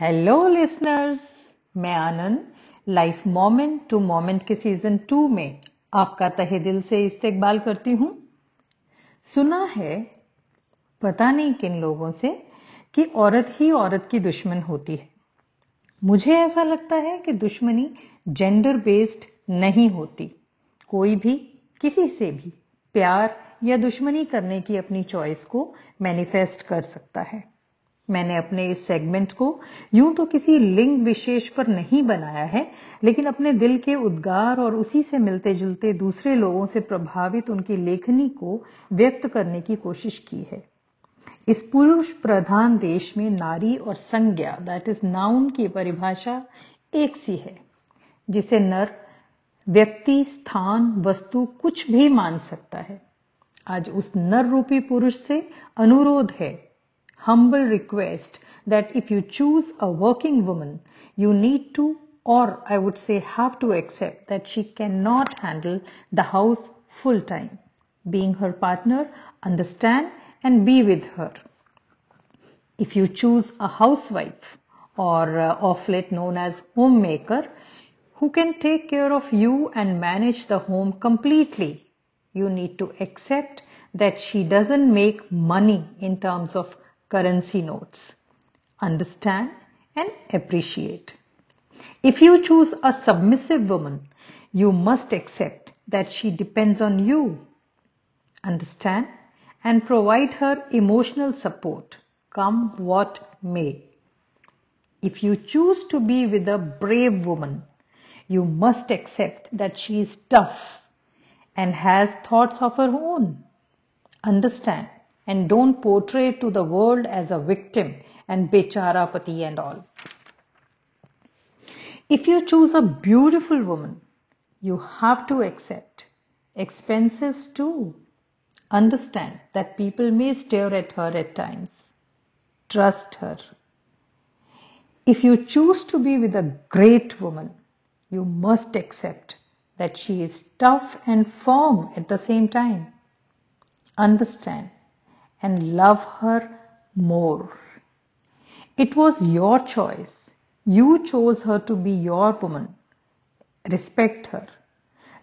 Hello listeners मैं Anand life moment to moment के season two में आपका तहे दिल से इस्तेकबाल करती हूँ। सुना है, पता नहीं किन लोगों से, कि औरत ही औरत की दुश्मन होती है। मुझे ऐसा लगता है कि दुश्मनी जेंडर बेस्ड नहीं होती। कोई भी, किसी से भी प्यार या दुश्मनी करने की अपनी चॉइस को मैनिफेस्ट कर सकता है। मैंने अपने इस सेगमेंट को यूँ तो किसी लिंग विशेष पर नहीं बनाया है, लेकिन अपने दिल के उद्गार और उसी से मिलते जुलते दूसरे लोगों से प्रभावित उनकी लेखनी को व्यक्त करने की कोशिश की है। इस पुरुष प्रधान देश में नारी और संज्ञा दैट इज़ नाउन की परिभाषा एक सी है, जिसे नर, व्यक्ति, स्थान, वस्तु कुछ भी मान सकता है। आज उस नर रूपी पुरुष से अनुरोध है humble request that if you choose a working woman, you need to, or I would say have to accept that she cannot handle the house full time. Being her partner, understand and be with her. If you choose a housewife or uh, of late known as homemaker, who can take care of you and manage the home completely, you need to accept that she doesn't make money in terms of currency notes. Understand and appreciate. If you choose a submissive woman, you must accept that she depends on you. Understand and provide her emotional support, come what may. If you choose to be with a brave woman, you must accept that she is tough and has thoughts of her own. Understand and don't portray to the world as a victim and bechara pati and all. If you choose a beautiful woman, you have to accept expenses too. Understand that people may stare at her at times. Trust her. If you choose to be with a great woman, you must accept that she is tough and firm at the same time. Understand and love her more. It was your choice. You chose her to be your woman. Respect her.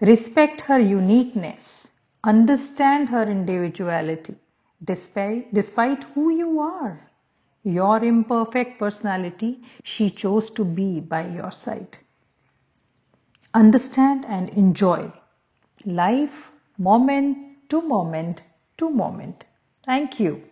Respect her uniqueness. Understand her individuality despite, despite who you are. Your imperfect personality, she chose to be by your side. Understand and enjoy life moment to moment to moment. Thank you.